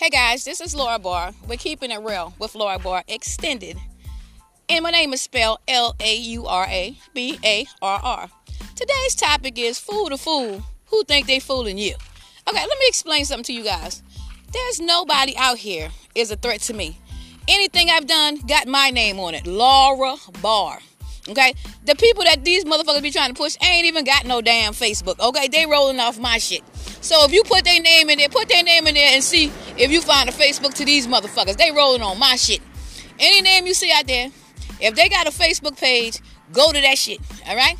Hey guys, this is Laura Barr. We're keeping it real with Laura Barr Extended. And my name is spelled L A U R A B A R R. Today's topic is fool to fool who think they fooling you. Okay, let me explain something to you guys. There's nobody out here is a threat to me. Anything I've done got my name on it. Laura Barr. Okay? The people that these motherfuckers be trying to push ain't even got no damn Facebook. Okay? They rolling off my shit. So if you put their name in there, put their name in there and see if you find a Facebook to these motherfuckers. They rolling on my shit. Any name you see out there, if they got a Facebook page, go to that shit. All right?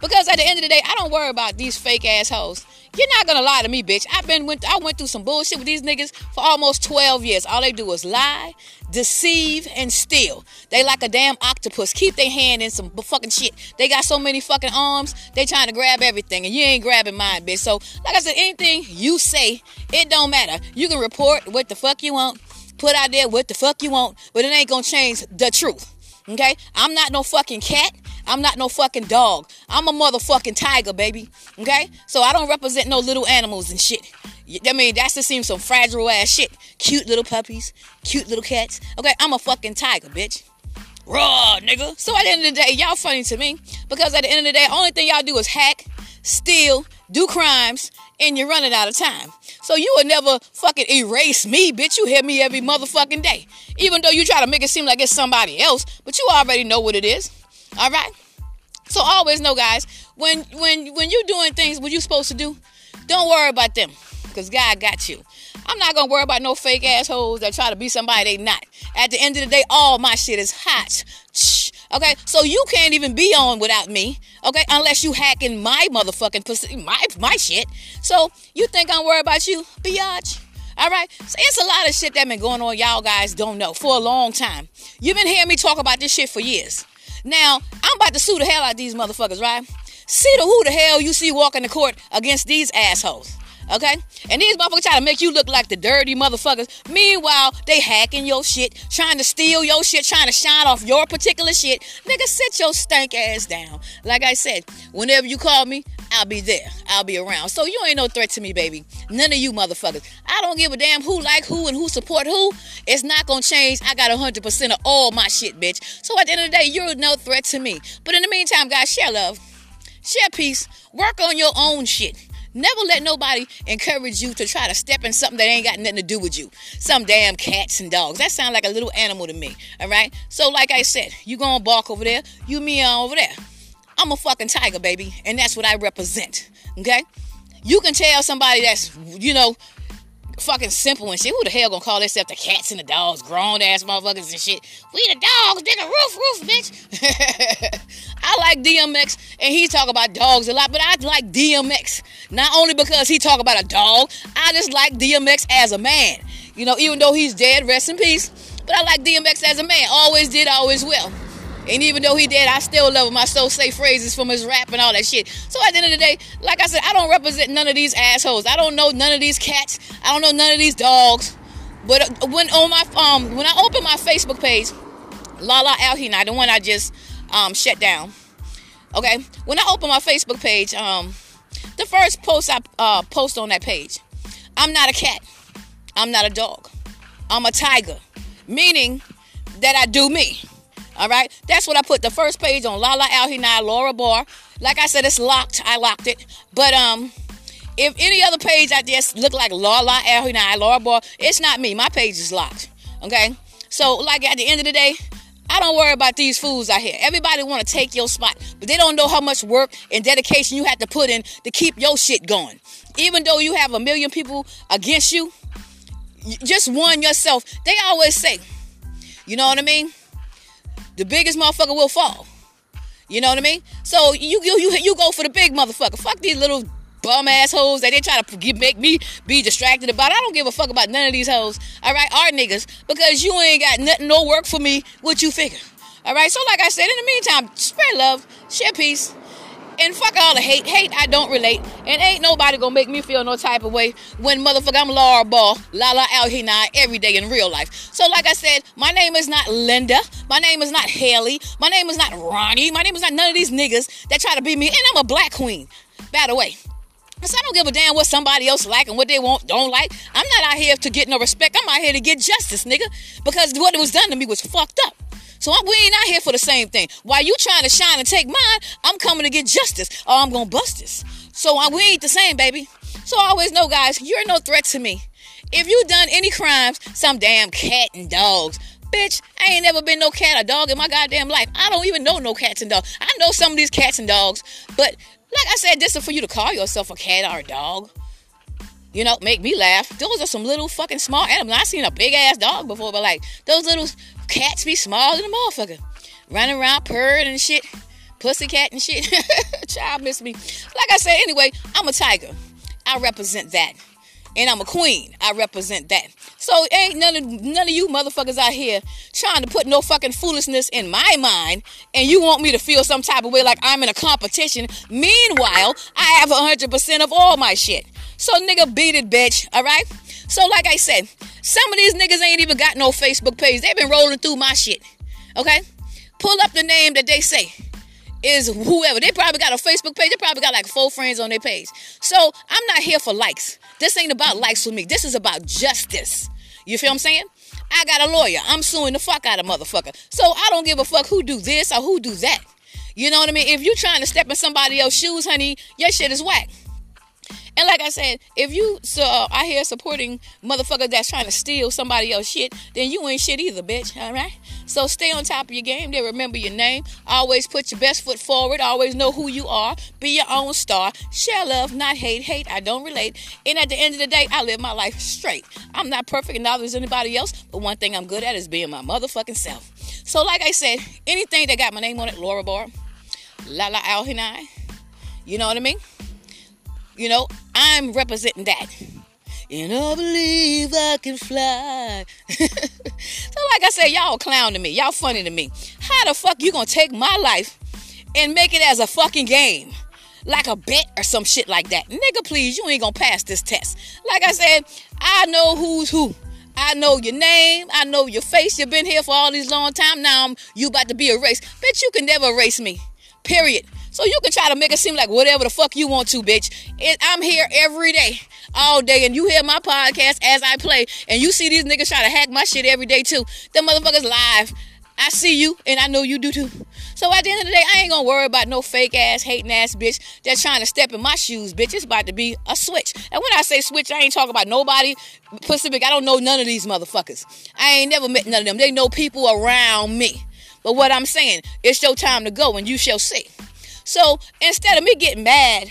Because at the end of the day, I don't worry about these fake assholes. You're not gonna lie to me, bitch. I've been went I went through some bullshit with these niggas for almost 12 years. All they do is lie, deceive, and steal. They like a damn octopus. Keep their hand in some fucking shit. They got so many fucking arms, they trying to grab everything, and you ain't grabbing mine, bitch. So, like I said, anything you say, it don't matter. You can report what the fuck you want, put out there what the fuck you want, but it ain't gonna change the truth. Okay? I'm not no fucking cat. I'm not no fucking dog. I'm a motherfucking tiger, baby. Okay? So I don't represent no little animals and shit. I mean, that's just seems some fragile ass shit. Cute little puppies, cute little cats. Okay, I'm a fucking tiger, bitch. Raw, nigga. So at the end of the day, y'all funny to me because at the end of the day, only thing y'all do is hack, steal, do crimes, and you're running out of time. So you would never fucking erase me, bitch. You hear me every motherfucking day. Even though you try to make it seem like it's somebody else, but you already know what it is. All right. So always know, guys, when when when you're doing things what you're supposed to do, don't worry about them, cause God got you. I'm not gonna worry about no fake assholes that try to be somebody they not. At the end of the day, all my shit is hot. Okay, so you can't even be on without me. Okay, unless you hacking my motherfucking my my shit. So you think I'm worried about you, biatch? All right, so it's a lot of shit that been going on. Y'all guys don't know for a long time. You've been hearing me talk about this shit for years. Now, I'm about to sue the hell out of these motherfuckers, right? See the who the hell you see walking the court against these assholes. Okay? And these motherfuckers try to make you look like the dirty motherfuckers. Meanwhile, they hacking your shit, trying to steal your shit, trying to shine off your particular shit. Nigga, sit your stank ass down. Like I said, whenever you call me, I'll be there. I'll be around. So you ain't no threat to me, baby. None of you motherfuckers. I don't give a damn who like who and who support who. It's not gonna change. I got 100% of all my shit, bitch. So at the end of the day, you're no threat to me. But in the meantime, guys, share love, share peace, work on your own shit. Never let nobody encourage you to try to step in something that ain't got nothing to do with you. Some damn cats and dogs. That sounds like a little animal to me. All right. So like I said, you gonna bark over there, you me over there. I'm a fucking tiger, baby, and that's what I represent. Okay? You can tell somebody that's, you know, fucking simple and shit. Who the hell gonna call themselves the cats and the dogs, grown ass motherfuckers and shit? We the dogs, nigga, roof, roof, bitch. I like DMX and he talk about dogs a lot, but I like DMX not only because he talk about a dog. I just like DMX as a man. You know, even though he's dead, rest in peace. But I like DMX as a man. Always did, always will. And even though he did, I still love him. I still say phrases from his rap and all that shit. So at the end of the day, like I said, I don't represent none of these assholes. I don't know none of these cats. I don't know none of these dogs. But uh, when on my um when I open my Facebook page, Lala Alhina, the one I just um shut down. Okay, when I open my Facebook page, um, the first post I uh, post on that page, I'm not a cat. I'm not a dog. I'm a tiger, meaning that I do me. All right, that's what I put the first page on Lala Alhinai, Laura Barr. Like I said, it's locked. I locked it. But um, if any other page out there look like Lala Alhinai, Laura Barr, it's not me. My page is locked. Okay, so like at the end of the day, I don't worry about these fools out here. Everybody want to take your spot, but they don't know how much work and dedication you have to put in to keep your shit going. Even though you have a million people against you, just one yourself. They always say, you know what I mean? The biggest motherfucker will fall. You know what I mean? So you you you, you go for the big motherfucker. Fuck these little bum assholes that they try to make me be distracted about. I don't give a fuck about none of these hoes. All right, our niggas, because you ain't got nothing, no work for me. What you figure? All right. So like I said, in the meantime, spread love, share peace. And fuck all the hate. Hate, I don't relate. And ain't nobody gonna make me feel no type of way when motherfucker I'm Laura Ball, Lala Al Hinai, every day in real life. So, like I said, my name is not Linda. My name is not Haley. My name is not Ronnie. My name is not none of these niggas that try to be me. And I'm a black queen. By the way, So I don't give a damn what somebody else like and what they want don't like. I'm not out here to get no respect. I'm out here to get justice, nigga. Because what was done to me was fucked up. So I, we ain't out here for the same thing. While you trying to shine and take mine, I'm coming to get justice or I'm gonna bust this. So uh, we ain't the same, baby. So I always know, guys, you're no threat to me. If you done any crimes, some damn cat and dogs, bitch, I ain't never been no cat or dog in my goddamn life. I don't even know no cats and dogs. I know some of these cats and dogs, but like I said, this is for you to call yourself a cat or a dog. You know, make me laugh. Those are some little fucking small animals. I seen a big ass dog before, but like those little cats be small than a motherfucker. Running around purring and shit. Pussycat and shit. Child miss me. Like I said, anyway, I'm a tiger. I represent that. And I'm a queen. I represent that. So ain't none of none of you motherfuckers out here trying to put no fucking foolishness in my mind, and you want me to feel some type of way like I'm in a competition. Meanwhile, I have hundred percent of all my shit. So nigga, beat it, bitch. All right. So like I said, some of these niggas ain't even got no Facebook page. They've been rolling through my shit. Okay. Pull up the name that they say is whoever. They probably got a Facebook page. They probably got like four friends on their page. So I'm not here for likes. This ain't about likes for me. This is about justice. You feel what I'm saying? I got a lawyer. I'm suing the fuck out of motherfucker. So I don't give a fuck who do this or who do that. You know what I mean? If you trying to step in somebody else's shoes, honey, your shit is whack. And like I said, if you so uh, I hear supporting motherfuckers that's trying to steal somebody else's shit, then you ain't shit either, bitch. All right. So stay on top of your game. They remember your name. Always put your best foot forward. Always know who you are. Be your own star. Share love, not hate. Hate, I don't relate. And at the end of the day, I live my life straight. I'm not perfect, and neither is anybody else. But one thing I'm good at is being my motherfucking self. So like I said, anything that got my name on it, Laura Barr, Lala Alhinai. You know what I mean? You know, I'm representing that. And I believe I can fly. so, like I said, y'all clown to me. Y'all funny to me. How the fuck you gonna take my life and make it as a fucking game? Like a bet or some shit like that. Nigga, please, you ain't gonna pass this test. Like I said, I know who's who. I know your name. I know your face. You've been here for all these long time. Now you about to be erased. Bitch, you can never erase me. Period. So you can try to make it seem like whatever the fuck you want to, bitch. It, I'm here every day, all day, and you hear my podcast as I play, and you see these niggas try to hack my shit every day too. Them motherfuckers live. I see you, and I know you do too. So at the end of the day, I ain't gonna worry about no fake ass, hating ass bitch that's trying to step in my shoes, bitch. It's about to be a switch. And when I say switch, I ain't talking about nobody Pacific. I don't know none of these motherfuckers. I ain't never met none of them. They know people around me. But what I'm saying, it's your time to go, and you shall see. So instead of me getting mad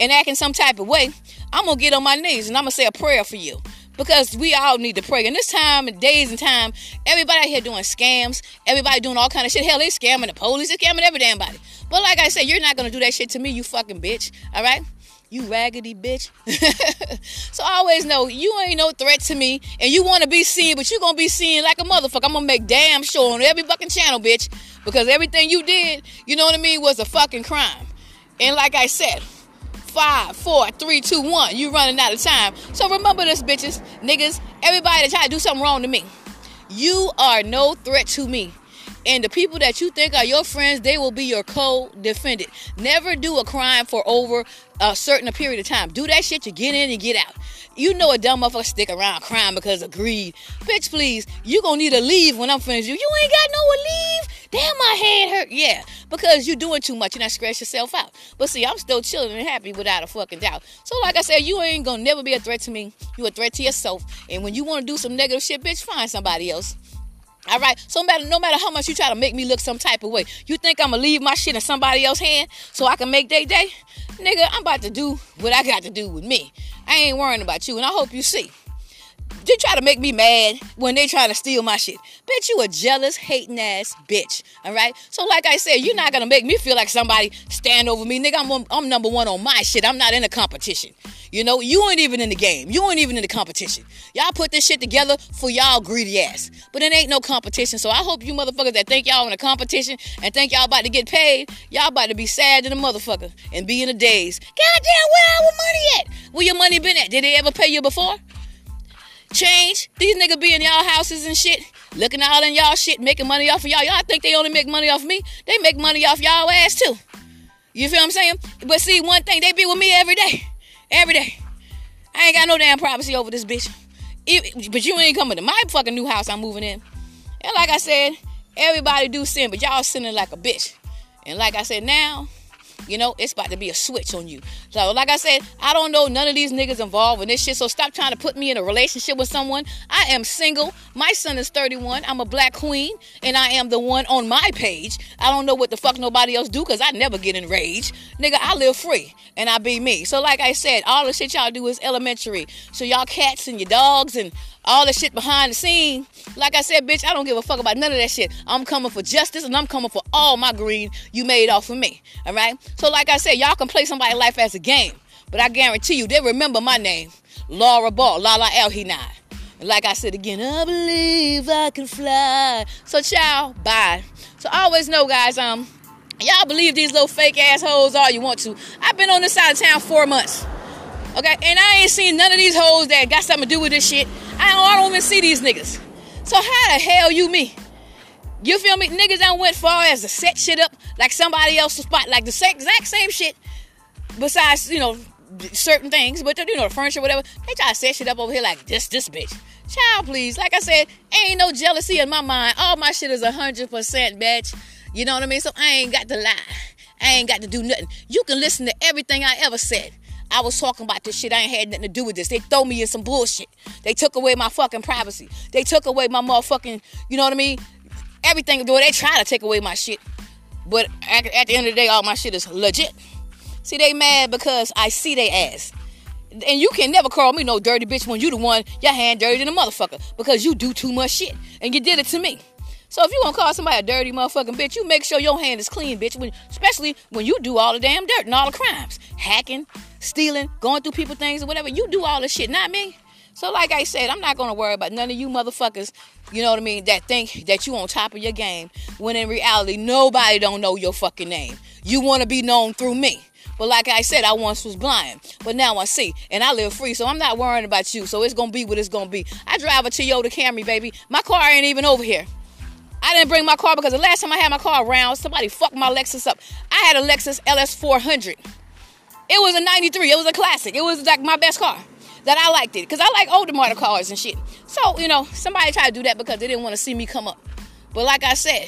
and acting some type of way, I'm gonna get on my knees and I'm gonna say a prayer for you. Because we all need to pray. And this time, and days and time, everybody out here doing scams, everybody doing all kind of shit. Hell, they scamming the police, they scamming every damn body. But like I said, you're not gonna do that shit to me, you fucking bitch. All right? You raggedy bitch. so I always know you ain't no threat to me, and you want to be seen, but you gonna be seen like a motherfucker. I'm gonna make damn sure on every fucking channel, bitch, because everything you did, you know what I mean, was a fucking crime. And like I said, five, four, three, two, one, you running out of time. So remember this, bitches, niggas, everybody that try to do something wrong to me. You are no threat to me. And the people that you think are your friends, they will be your co-defendant. Never do a crime for over a certain period of time. Do that shit, you get in and get out. You know a dumb motherfucker stick around crying because of greed. Bitch, please, you gonna need to leave when I'm finished. You you ain't got no leave. Damn, my head hurt. Yeah, because you're doing too much and I scratch yourself out. But see, I'm still chilling and happy without a fucking doubt. So like I said, you ain't gonna never be a threat to me. You a threat to yourself. And when you wanna do some negative shit, bitch, find somebody else. All right. So no matter, no matter how much you try to make me look some type of way, you think I'm gonna leave my shit in somebody else's hand so I can make day day? Nigga, I'm about to do what I got to do with me. I ain't worrying about you, and I hope you see. They try to make me mad when they try to steal my shit. Bitch, you a jealous, hating ass bitch. All right. So like I said, you're not gonna make me feel like somebody stand over me, nigga. I'm I'm number one on my shit. I'm not in a competition. You know, you ain't even in the game. You ain't even in the competition. Y'all put this shit together for y'all greedy ass. But it ain't no competition. So I hope you motherfuckers that think y'all in a competition and think y'all about to get paid, y'all about to be sad to the motherfucker and be in a daze. Goddamn, where our money at? Where your money been at? Did they ever pay you before? Change. These niggas be in y'all houses and shit, looking all in y'all shit, making money off of y'all. Y'all think they only make money off of me? They make money off y'all ass too. You feel what I'm saying? But see, one thing, they be with me every day. Every day. I ain't got no damn privacy over this bitch. but you ain't coming to my fucking new house I'm moving in. And like I said, everybody do sin, but y'all sinning like a bitch. And like I said, now you know, it's about to be a switch on you. So, like I said, I don't know none of these niggas involved in this shit. So stop trying to put me in a relationship with someone. I am single. My son is 31. I'm a black queen, and I am the one on my page. I don't know what the fuck nobody else do because I never get enraged. Nigga, I live free and I be me. So, like I said, all the shit y'all do is elementary. So y'all cats and your dogs and all the shit behind the scene. Like I said, bitch, I don't give a fuck about none of that shit. I'm coming for justice and I'm coming for all my green you made off of me. All right? So, like I said, y'all can play somebody's life as a game, but I guarantee you they remember my name, Laura Ball, Lala El Hinai. And like I said again, I believe I can fly. So, ciao, bye. So, always know, guys, um, y'all believe these little fake assholes all you want to. I've been on this side of town four months. Okay, and I ain't seen none of these hoes that got something to do with this shit. I don't, I don't even see these niggas. So how the hell you me? You feel me? Niggas don't went far as to set shit up like somebody else's spot, like the same, exact same shit. Besides, you know, certain things, but you know, the furniture, whatever. They try to set shit up over here like this, this bitch. Child, please. Like I said, ain't no jealousy in my mind. All my shit is hundred percent, bitch. You know what I mean? So I ain't got to lie. I ain't got to do nothing. You can listen to everything I ever said. I was talking about this shit. I ain't had nothing to do with this. They throw me in some bullshit. They took away my fucking privacy. They took away my motherfucking, you know what I mean? Everything. Though they try to take away my shit. But at, at, the end of the day, all my shit is legit. See, they mad because I see they ass. And you can never call me no dirty bitch when you the one your hand dirty than a motherfucker because you do too much shit and you did it to me. So if you want to call somebody a dirty motherfucking bitch, you make sure your hand is clean, bitch. When, especially when you do all the damn dirt and all the crimes, hacking, stealing, going through people things or whatever. You do all this shit, not me. So like I said, I'm not gonna worry about none of you motherfuckers. You know what I mean? That think that you on top of your game when in reality nobody don't know your fucking name. You want to be known through me. But like I said, I once was blind, but now I see, and I live free, so I'm not worrying about you. So it's gonna be what it's gonna be. I drive a Toyota Camry, baby. My car ain't even over here. I didn't bring my car because the last time I had my car around, somebody fucked my Lexus up. I had a Lexus LS400. It was a 93. It was a classic. It was like my best car that I liked it because I like older model cars and shit. So, you know, somebody tried to do that because they didn't want to see me come up. But like I said,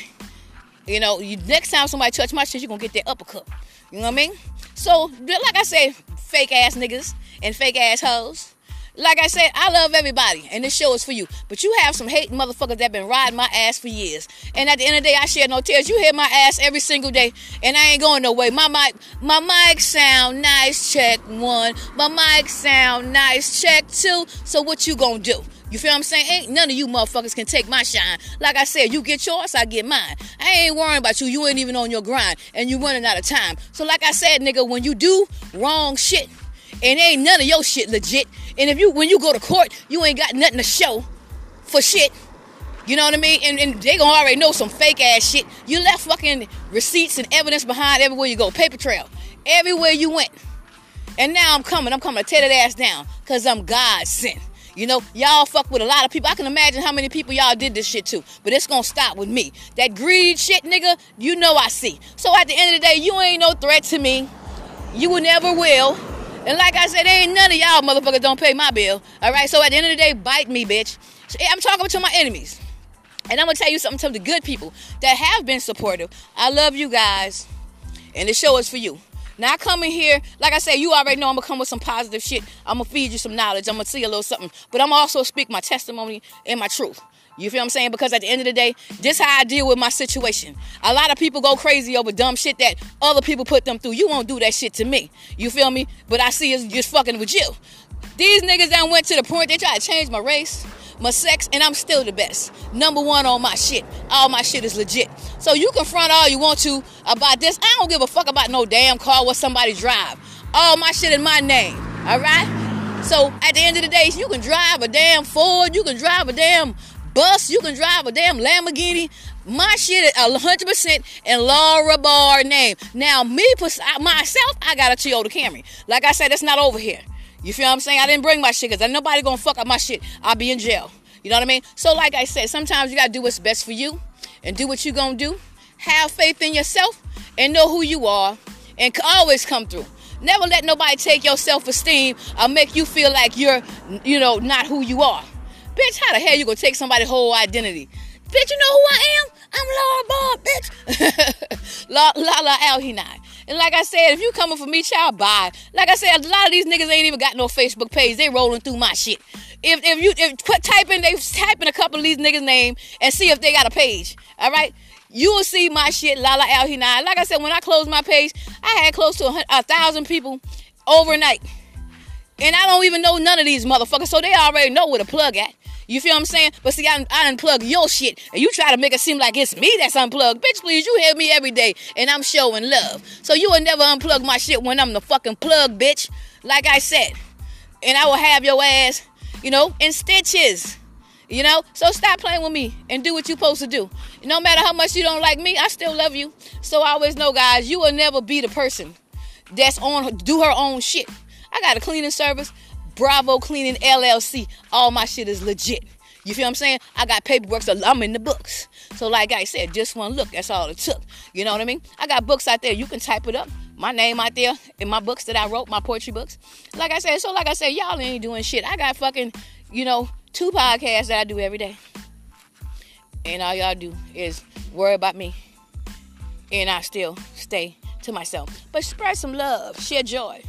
you know, you, next time somebody touch my shit, you're going to get that uppercut. You know what I mean? So, like I said, fake ass niggas and fake ass hoes. Like I said, I love everybody, and this show is for you. But you have some hating motherfuckers that been riding my ass for years. And at the end of the day, I shed no tears. You hear my ass every single day, and I ain't going no way. My mic, my mic sound nice, check one. My mic sound nice, check two. So what you gonna do? You feel what I'm saying? Ain't none of you motherfuckers can take my shine. Like I said, you get yours, I get mine. I ain't worrying about you. You ain't even on your grind, and you running out of time. So like I said, nigga, when you do wrong shit and ain't none of your shit legit. And if you when you go to court, you ain't got nothing to show for shit. You know what I mean? And, and they gonna already know some fake ass shit. You left fucking receipts and evidence behind everywhere you go. Paper trail. Everywhere you went. And now I'm coming. I'm coming to tear that ass down. Cause I'm God sent. You know, y'all fuck with a lot of people. I can imagine how many people y'all did this shit to. But it's gonna stop with me. That greed shit, nigga, you know I see. So at the end of the day, you ain't no threat to me. You will never will. And like I said, ain't none of y'all motherfuckers don't pay my bill. All right. So at the end of the day, bite me, bitch. I'm talking to my enemies. And I'm gonna tell you something to the good people that have been supportive. I love you guys. And the show is for you. Now I come in here, like I said, you already know I'm gonna come with some positive shit. I'm gonna feed you some knowledge. I'm gonna see a little something. But I'm also speak my testimony and my truth. You feel what I'm saying? Because at the end of the day, this how I deal with my situation. A lot of people go crazy over dumb shit that other people put them through. You won't do that shit to me. You feel me? But I see it's just fucking with you. These niggas that went to the point they try to change my race, my sex, and I'm still the best. Number one on my shit. All my shit is legit. So you can front all you want to about this. I don't give a fuck about no damn car what somebody drive. All my shit in my name. All right? So at the end of the day, you can drive a damn Ford, you can drive a damn bus, you can drive a damn Lamborghini. My shit is 100% in Laura Barr name. Now, me, myself, I got a Toyota Camry. Like I said, it's not over here. You feel what I'm saying? I didn't bring my shit because nobody gonna fuck up my shit. I'll be in jail. You know what I mean? So, like I said, sometimes you gotta do what's best for you and do what you gonna do. Have faith in yourself and know who you are and always come through. Never let nobody take your self-esteem or make you feel like you're, you know, not who you are. Bitch, how the hell you gonna take somebody's whole identity? Bitch, you know who I am? I'm Laura Ball, bitch. La La La Al And like I said, if you coming for me, child, bye. Like I said, a lot of these niggas ain't even got no Facebook page. They rolling through my shit. If if you if put type in they type in a couple of these niggas' name and see if they got a page. All right. You will see my shit, Lala Al Hinai. Like I said, when I closed my page, I had close to a, a thousand people overnight. And I don't even know none of these motherfuckers, so they already know where to plug at. You feel what I'm saying? But see, I, I unplug your shit, and you try to make it seem like it's me that's unplugged. Bitch, please, you hear me every day, and I'm showing love. So you will never unplug my shit when I'm the fucking plug, bitch. Like I said. And I will have your ass, you know, in stitches. You know? So stop playing with me and do what you're supposed to do. No matter how much you don't like me, I still love you. So I always know, guys, you will never be the person that's on do her own shit. I got a cleaning service. Bravo Cleaning LLC. All my shit is legit. You feel what I'm saying? I got paperwork, so I'm in the books. So, like I said, just one look, that's all it took. You know what I mean? I got books out there. You can type it up. My name out there in my books that I wrote, my poetry books. Like I said, so like I said, y'all ain't doing shit. I got fucking, you know, two podcasts that I do every day. And all y'all do is worry about me. And I still stay to myself. But spread some love, share joy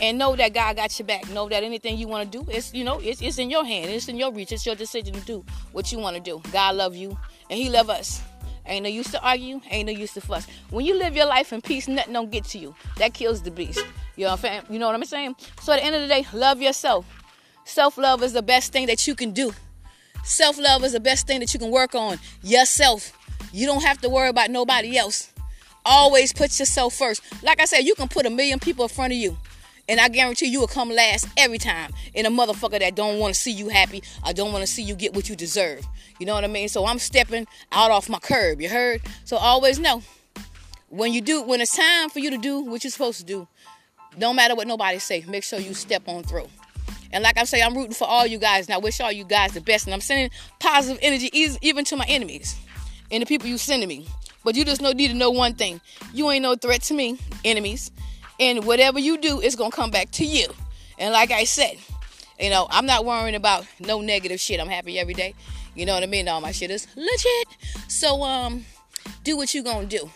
and know that God got your back. Know that anything you want to do, it's you know, it's, it's in your hand. It's in your reach. It's your decision to do what you want to do. God love you, and He love us. Ain't no use to argue. Ain't no use to fuss. When you live your life in peace, nothing don't get to you. That kills the beast. You know, you know what I'm saying? So at the end of the day, love yourself. Self love is the best thing that you can do. Self love is the best thing that you can work on yourself. You don't have to worry about nobody else. Always put yourself first. Like I said, you can put a million people in front of you. And I guarantee you will come last every time in a motherfucker that don't want to see you happy I don't want to see you get what you deserve. You know what I mean? So I'm stepping out off my curb, you heard? So always know when you do when it's time for you to do what you're supposed to do, don't matter what nobody say, make sure you step on through. And like I say, I'm rooting for all you guys, and I wish all you guys the best. And I'm sending positive energy even to my enemies and the people you sending me. But you just know, need to know one thing: you ain't no threat to me, enemies. And whatever you do, it's gonna come back to you. And like I said, you know, I'm not worrying about no negative shit. I'm happy every day. You know what I mean? All my shit is legit. So um, do what you gonna do,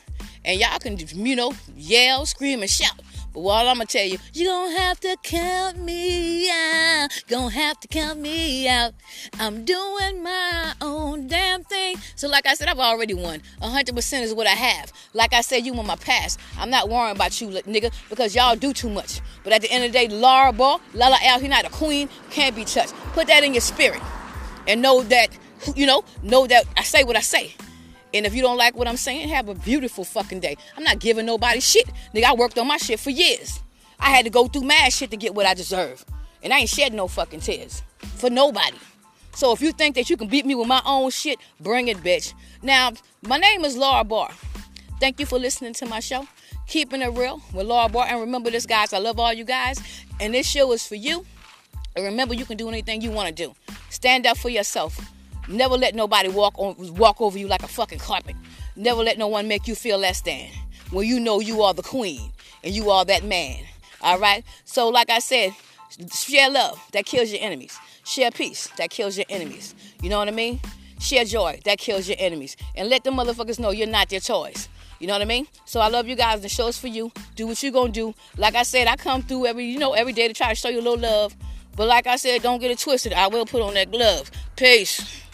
and y'all can you know yell, scream, and shout. But what I'm gonna tell you, you gonna have to count me out. Gonna have to count me out. I'm doing my own damn thing. So, like I said, I've already won. 100% is what I have. Like I said, you in my past. I'm not worrying about you, nigga, because y'all do too much. But at the end of the day, Laura Ball, Lala Al, he not a queen, can't be touched. Put that in your spirit, and know that, you know, know that I say what I say. And if you don't like what I'm saying, have a beautiful fucking day. I'm not giving nobody shit. Nigga, I worked on my shit for years. I had to go through mad shit to get what I deserve. And I ain't shed no fucking tears for nobody. So if you think that you can beat me with my own shit, bring it, bitch. Now, my name is Laura Barr. Thank you for listening to my show. Keeping it real with Laura Barr. And remember this, guys, I love all you guys. And this show is for you. And remember, you can do anything you want to do. Stand up for yourself. Never let nobody walk on walk over you like a fucking carpet. Never let no one make you feel less than. When you know you are the queen and you are that man. All right? So like I said, share love that kills your enemies. Share peace that kills your enemies. You know what I mean? Share joy that kills your enemies. And let the motherfuckers know you're not their toys. You know what I mean? So I love you guys. The show's for you. Do what you gonna do. Like I said, I come through every you know every day to try to show you a little love. But like I said, don't get it twisted. I will put on that glove. Peace.